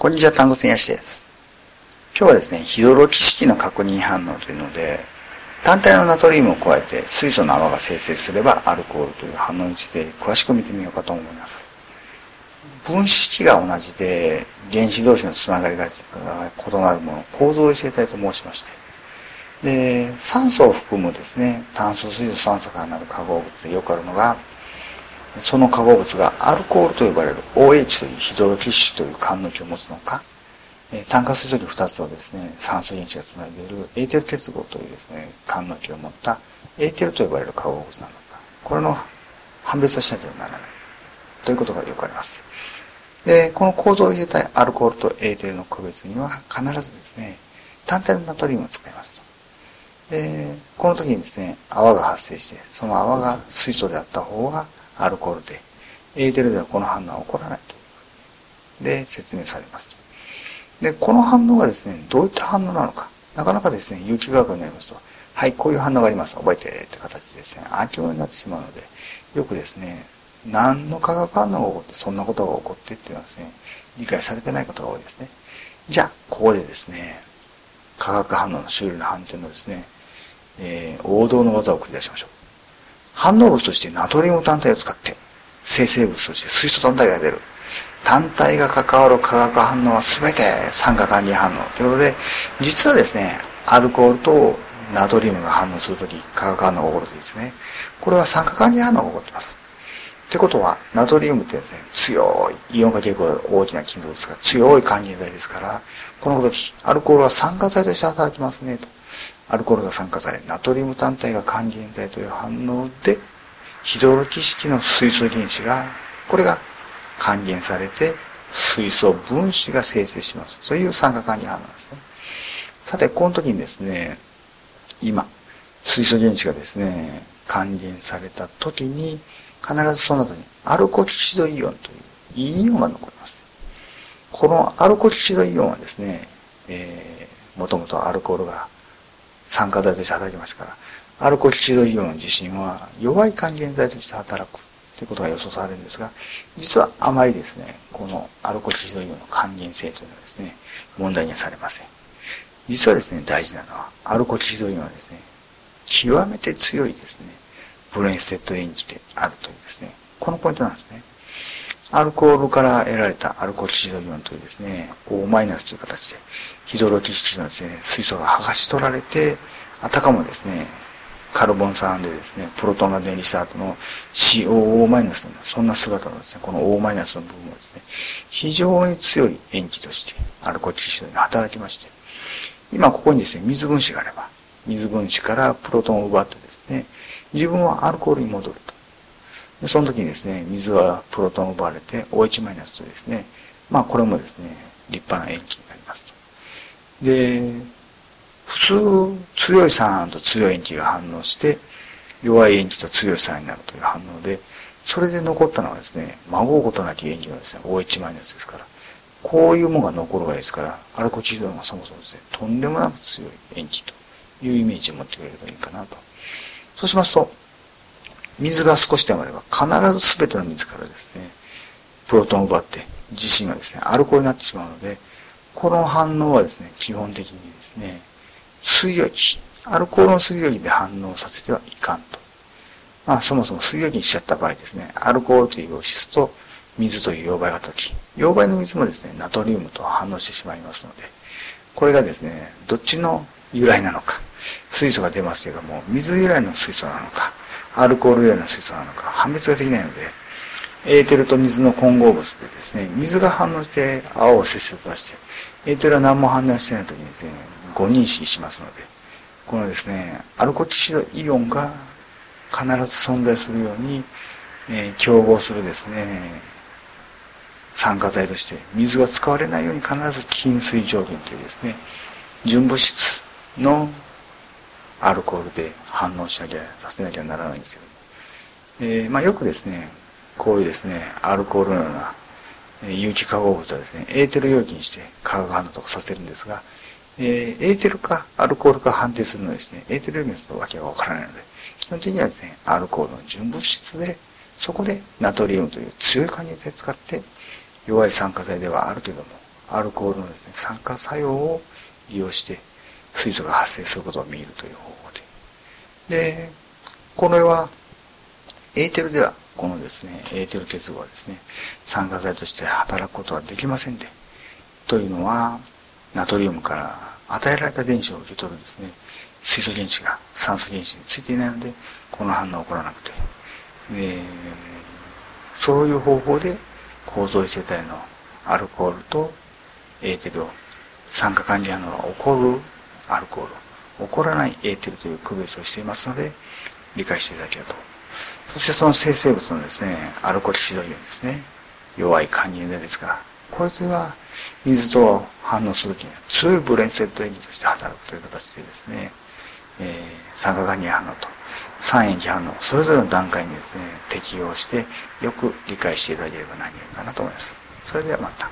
こんにちは、単語線やしです。今日はですね、ヒドロキ式の確認反応というので、単体のナトリウムを加えて水素の泡が生成すればアルコールという反応について詳しく見てみようかと思います。分子式が同じで原子同士のつながりが異なるもの、構造を教えたいと申しまして、で、酸素を含むですね、炭素水素酸素からなる化合物でよくあるのが、その化合物がアルコールと呼ばれる OH というヒドロキッシュという環の気を持つのか、炭化水素に2つをですね、酸素原子がつないでいるエーテル結合というですね、環の気を持ったエーテルと呼ばれる化合物なのか、これの判別をしなければならないということがよくあります。で、この構造を入れたいアルコールとエーテルの区別には必ずですね、単体のナトリウムを使いますと。で、この時にですね、泡が発生して、その泡が水素であった方がアルコールで、エーテルではこの反応は起こらないと。で、説明されます。で、この反応がですね、どういった反応なのか。なかなかですね、有機化学になりますと、はい、こういう反応があります。覚えてって形でですね、暗記になってしまうので、よくですね、何の化学反応が起こって、そんなことが起こってっていうのはですね、理解されてないことが多いですね。じゃあ、ここでですね、化学反応のシュールな反転のですね、えー、王道の技を繰り出しましょう。反応物としてナトリウム単体を使って生成物として水素単体が出る。単体が関わる化学反応は全て酸化還元反応ということで、実はですね、アルコールとナトリウムが反応するとき、化学反応が起こるときですね、これは酸化還元反応が起こっています。ってことは、ナトリウムってですね、強い、イオン化傾向大きな金属ですが、強い還元剤ですから、この時、アルコールは酸化剤として働きますね、と。アルコールが酸化剤、ナトリウム単体が還元剤という反応で、ヒドロキ式の水素原子が、これが還元されて、水素分子が生成します。という酸化還元反応ですね。さて、この時にですね、今、水素原子がですね、還元された時に、必ずその後にアルコキシドイオンというイオンが残ります。このアルコキシドイオンはですね、えー、もともとアルコールが酸化剤として働きますから、アルコキシドイオン自身は弱い還元剤として働くということが予想されるんですが、実はあまりですね、このアルコキシドイオンの還元性というのはですね、問題にはされません。実はですね、大事なのは、アルコキシドイオンはですね、極めて強いですね、ブレンステッド塩基であるというですね、このポイントなんですね。アルコールから得られたアルコキシドイオンというですね、O- という形で、ヒドロキシ基のですね、水素が剥がし取られて、あたかもですね、カルボン酸でですね、プロトンが電離した後の COO- のそんな姿のですね、この O- マイナスの部分をですね、非常に強い塩基としてアルコキシドに働きまして、今ここにですね、水分子があれば、水分子からプロトンを奪ってですね、自分はアルコールに戻ると。でその時にですね、水はプロトンを奪われて OH- とですね、まあこれもですね、立派な塩基になりますと。で、普通強い酸と強い塩基が反応して、弱い塩基と強い酸になるという反応で、それで残ったのはですね、まごうことなき塩基のですね、OH- ですから、こういうものが残るわけですから、アルコチドンがそもそもですね、とんでもなく強い塩基というイメージを持ってくれるといいかなと。そうしますと、水が少しでもあれば必ず全ての水からですね、プロトンを奪って自身がですね、アルコールになってしまうので、この反応はですね、基本的にですね、水溶液、アルコールの水溶液で反応させてはいかんと。まあ、そもそも水溶液にしちゃった場合ですね、アルコールという溶質と水という溶媒が時、溶媒の水もですね、ナトリウムと反応してしまいますので、これがですね、どっちの由来なのか、水素が出ますけれども、水由来の水素なのか、アルコール由来の水素なのか、判別ができないので、エーテルと水の混合物でですね、水が反応して青をせっせと出して、エーテルは何も反応してない時にですね、誤認識しますので、このですね、アルコキシドイオンが必ず存在するように、えー、競合するですね、酸化剤として水が使われないように必ず禁水条件というですね、純物質のアルコールで反応しなきゃ、させなきゃならないんですけども。えー、まあよくですね、こういうですね、アルコールのような有機化合物はですね、エーテル容器にして化学反応とかさせるんですが、えー、エーテルかアルコールか判定するのはですね、エーテル容器にするわけがわからないので、基本的にはですね、アルコールの純物質で、そこでナトリウムという強い還元剤を使って、弱い酸化剤ではあるけども、アルコールのですね、酸化作用を利用して水素が発生することを見るという方法で。で、これは、エーテルでは、このですね、エーテル結合はですね、酸化剤として働くことはできませんで、というのは、ナトリウムから与えられた電子を受け取るですね、水素原子が酸素原子についていないので、この反応は起こらなくて、えそういう方法で構造異性体のアルコールとエーテルを酸化管理反応が起こるアルコール起こらないエーテルという区別をしていますので理解していただけると。そしてその生成物のですねアルコール指導イオンですね。弱い還元剤ですがこれとは水と反応するときには強いブレンセット塩基として働くという形でですね、えー、酸化還元反応と酸塩基反応それぞれの段階にですね適用してよく理解していただければ何よりかなと思います。それではまた。